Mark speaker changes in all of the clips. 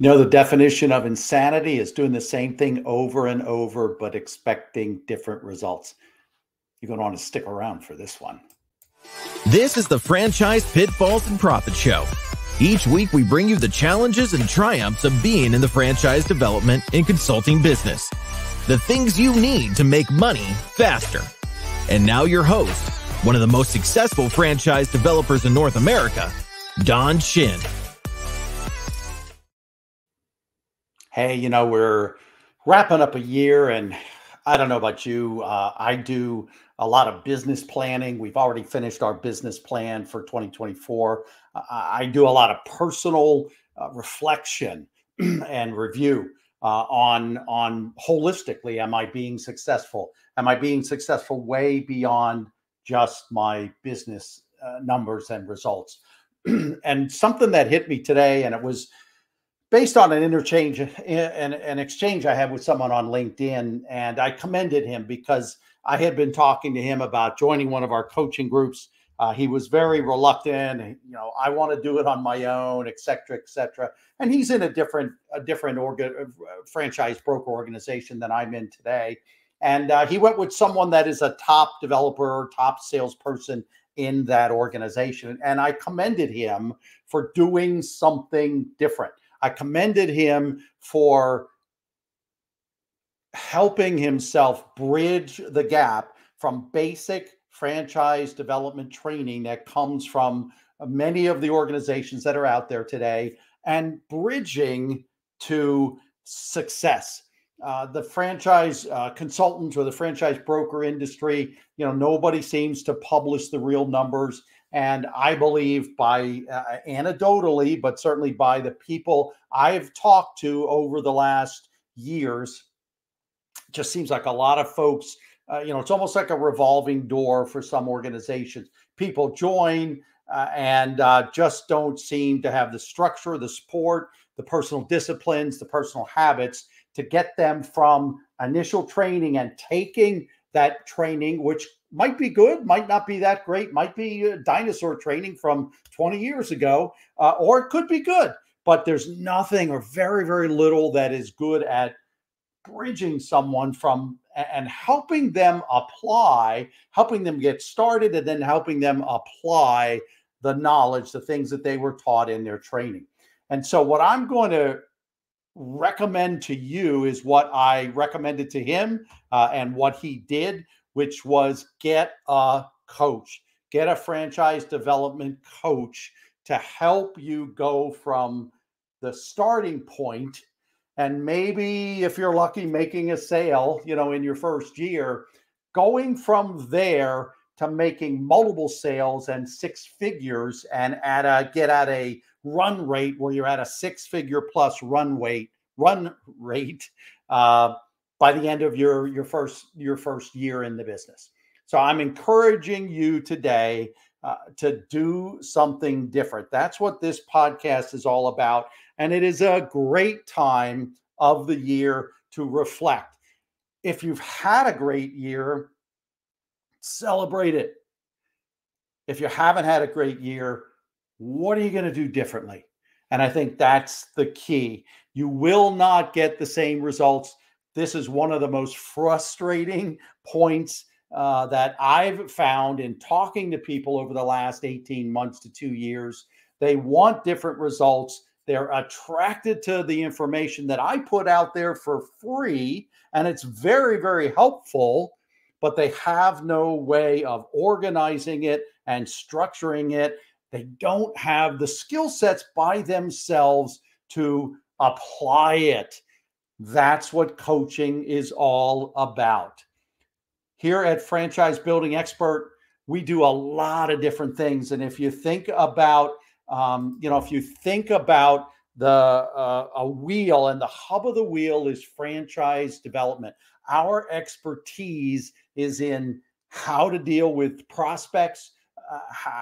Speaker 1: You know, the definition of insanity is doing the same thing over and over, but expecting different results. You're going to want to stick around for this one.
Speaker 2: This is the Franchise Pitfalls and Profit Show. Each week, we bring you the challenges and triumphs of being in the franchise development and consulting business. The things you need to make money faster. And now, your host, one of the most successful franchise developers in North America, Don Shin.
Speaker 1: Hey, you know, we're wrapping up a year and I don't know about you. Uh, I do a lot of business planning. We've already finished our business plan for 2024. Uh, I do a lot of personal uh, reflection and review uh, on on holistically. Am I being successful? Am I being successful way beyond just my business uh, numbers and results? and something that hit me today, and it was based on an interchange and an exchange I had with someone on LinkedIn, and I commended him because I had been talking to him about joining one of our coaching groups. Uh, he was very reluctant. You know, I want to do it on my own, et cetera, et cetera. And he's in a different, a different organ, uh, franchise broker organization than I'm in today. And uh, he went with someone that is a top developer, top salesperson in that organization. And I commended him for doing something different. I commended him for helping himself bridge the gap from basic franchise development training that comes from many of the organizations that are out there today and bridging to success. Uh, the franchise uh, consultants or the franchise broker industry, you know, nobody seems to publish the real numbers. And I believe by uh, anecdotally, but certainly by the people I've talked to over the last years, just seems like a lot of folks, uh, you know, it's almost like a revolving door for some organizations. People join uh, and uh, just don't seem to have the structure, the support, the personal disciplines, the personal habits to get them from initial training and taking that training, which might be good, might not be that great, might be dinosaur training from 20 years ago, uh, or it could be good. But there's nothing or very, very little that is good at bridging someone from and helping them apply, helping them get started, and then helping them apply the knowledge, the things that they were taught in their training. And so, what I'm going to recommend to you is what I recommended to him uh, and what he did, which was get a coach, get a franchise development coach to help you go from the starting point. And maybe if you're lucky making a sale you know in your first year going from there to making multiple sales and six figures and at a get at a run rate where you're at a six figure plus run rate run rate uh, by the end of your your first your first year in the business. So I'm encouraging you today uh, to do something different. That's what this podcast is all about, and it is a great time of the year to reflect. If you've had a great year, celebrate it. If you haven't had a great year, what are you going to do differently? And I think that's the key. You will not get the same results this is one of the most frustrating points uh, that I've found in talking to people over the last 18 months to two years. They want different results. They're attracted to the information that I put out there for free, and it's very, very helpful, but they have no way of organizing it and structuring it. They don't have the skill sets by themselves to apply it. That's what coaching is all about. Here at Franchise Building Expert, we do a lot of different things. And if you think about, um, you know, if you think about the uh, a wheel and the hub of the wheel is franchise development. Our expertise is in how to deal with prospects, uh,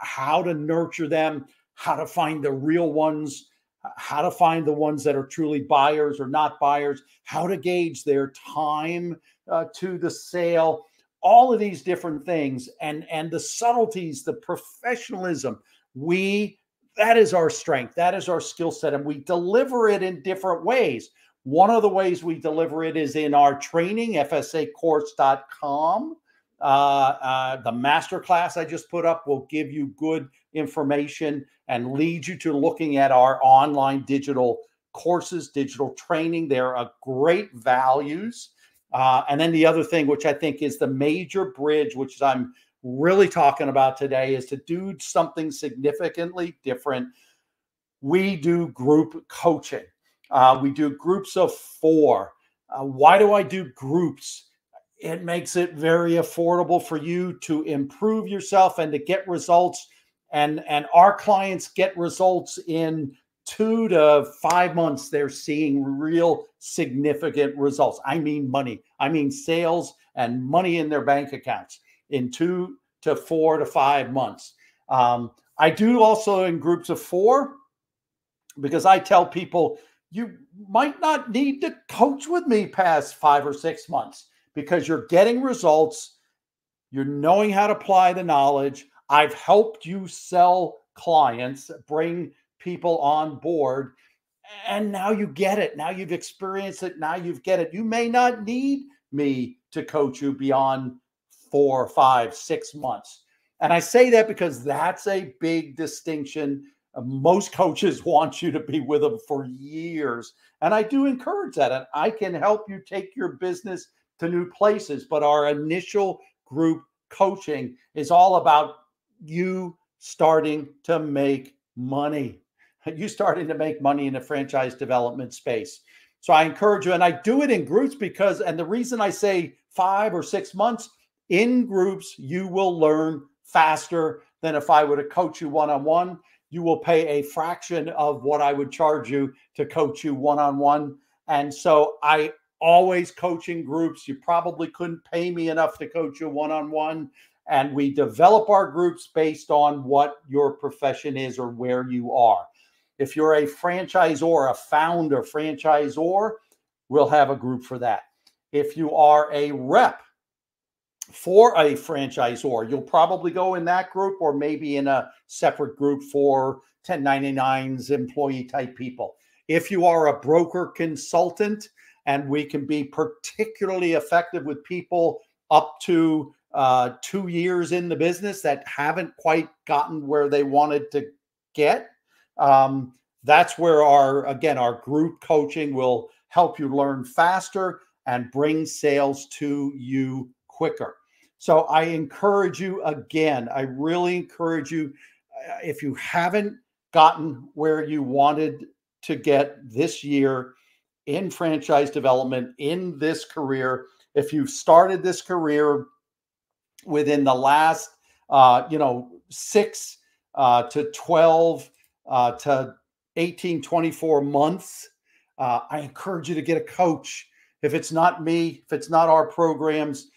Speaker 1: how to nurture them, how to find the real ones, how to find the ones that are truly buyers or not buyers, how to gauge their time uh, to the sale, all of these different things, and and the subtleties, the professionalism. We that is our strength. That is our skill set. And we deliver it in different ways. One of the ways we deliver it is in our training, fsacourse.com. Uh, uh, the masterclass I just put up will give you good information and lead you to looking at our online digital courses, digital training. They're a great values. Uh, and then the other thing, which I think is the major bridge, which I'm really talking about today, is to do something significantly different. We do group coaching. Uh, we do groups of four. Uh, why do I do groups? It makes it very affordable for you to improve yourself and to get results. And, and our clients get results in two to five months, they're seeing real significant results. I mean, money, I mean, sales and money in their bank accounts in two to four to five months. Um, I do also in groups of four because I tell people you might not need to coach with me past five or six months because you're getting results. You're knowing how to apply the knowledge. I've helped you sell clients, bring people on board, and now you get it. Now you've experienced it. Now you've get it. You may not need me to coach you beyond four, five, six months. And I say that because that's a big distinction uh, most coaches want you to be with them for years. And I do encourage that. And I can help you take your business to new places. But our initial group coaching is all about you starting to make money. You starting to make money in the franchise development space. So I encourage you, and I do it in groups because, and the reason I say five or six months in groups, you will learn faster than if I were to coach you one on one you will pay a fraction of what I would charge you to coach you one on one. And so I always coaching groups. You probably couldn't pay me enough to coach you one on one. And we develop our groups based on what your profession is or where you are. If you're a franchisor, a founder franchisor, we'll have a group for that. If you are a rep, for a franchisor. You'll probably go in that group or maybe in a separate group for 1099s, employee type people. If you are a broker consultant, and we can be particularly effective with people up to uh, two years in the business that haven't quite gotten where they wanted to get. Um, that's where our, again, our group coaching will help you learn faster and bring sales to you quicker. So I encourage you again, I really encourage you uh, if you haven't gotten where you wanted to get this year in franchise development in this career, if you've started this career within the last uh, you know, six uh, to 12 uh, to 18, 24 months, uh, I encourage you to get a coach. If it's not me, if it's not our programs,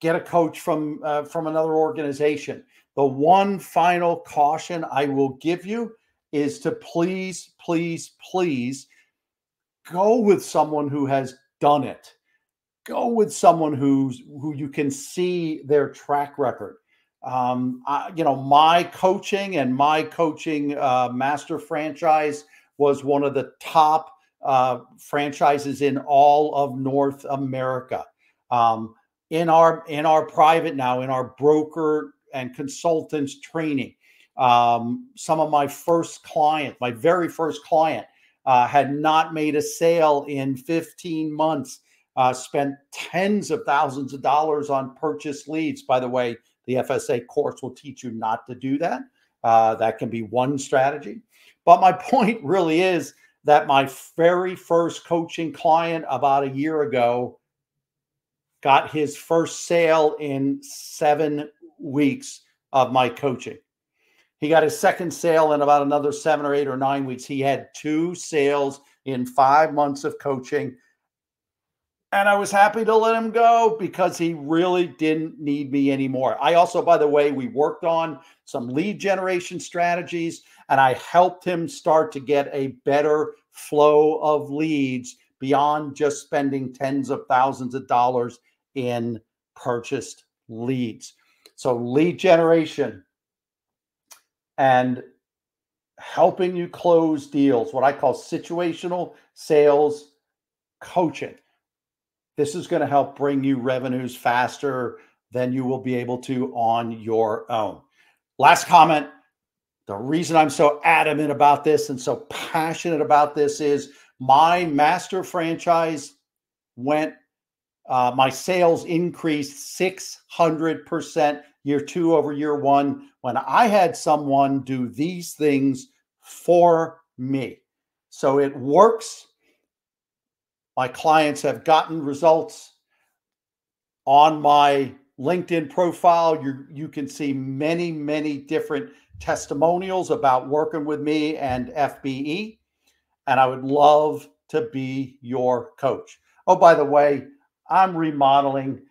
Speaker 1: get a coach from uh, from another organization. The one final caution I will give you is to please, please, please go with someone who has done it. Go with someone who's who you can see their track record. Um, I, you know, my coaching and my coaching uh, master franchise was one of the top uh, franchises in all of North America. Um, in our in our private now in our broker and consultants training um, some of my first clients my very first client uh, had not made a sale in 15 months uh, spent tens of thousands of dollars on purchase leads by the way the fsa course will teach you not to do that uh, that can be one strategy but my point really is that my very first coaching client about a year ago got his first sale in seven weeks of my coaching. He got his second sale in about another seven or eight or nine weeks. He had two sales in five months of coaching. And I was happy to let him go because he really didn't need me anymore. I also, by the way, we worked on some lead generation strategies and I helped him start to get a better flow of leads beyond just spending tens of thousands of dollars in purchased leads. So, lead generation and helping you close deals, what I call situational sales coaching. This is going to help bring you revenues faster than you will be able to on your own. Last comment the reason I'm so adamant about this and so passionate about this is my master franchise went, uh, my sales increased 600% year two over year one when I had someone do these things for me. So it works. My clients have gotten results on my LinkedIn profile. You, you can see many, many different testimonials about working with me and FBE. And I would love to be your coach. Oh, by the way, I'm remodeling.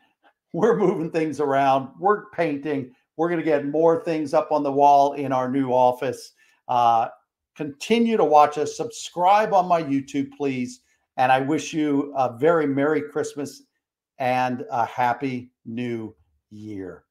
Speaker 1: We're moving things around. We're painting. We're going to get more things up on the wall in our new office. Uh, continue to watch us. Subscribe on my YouTube, please. And I wish you a very Merry Christmas and a Happy New Year.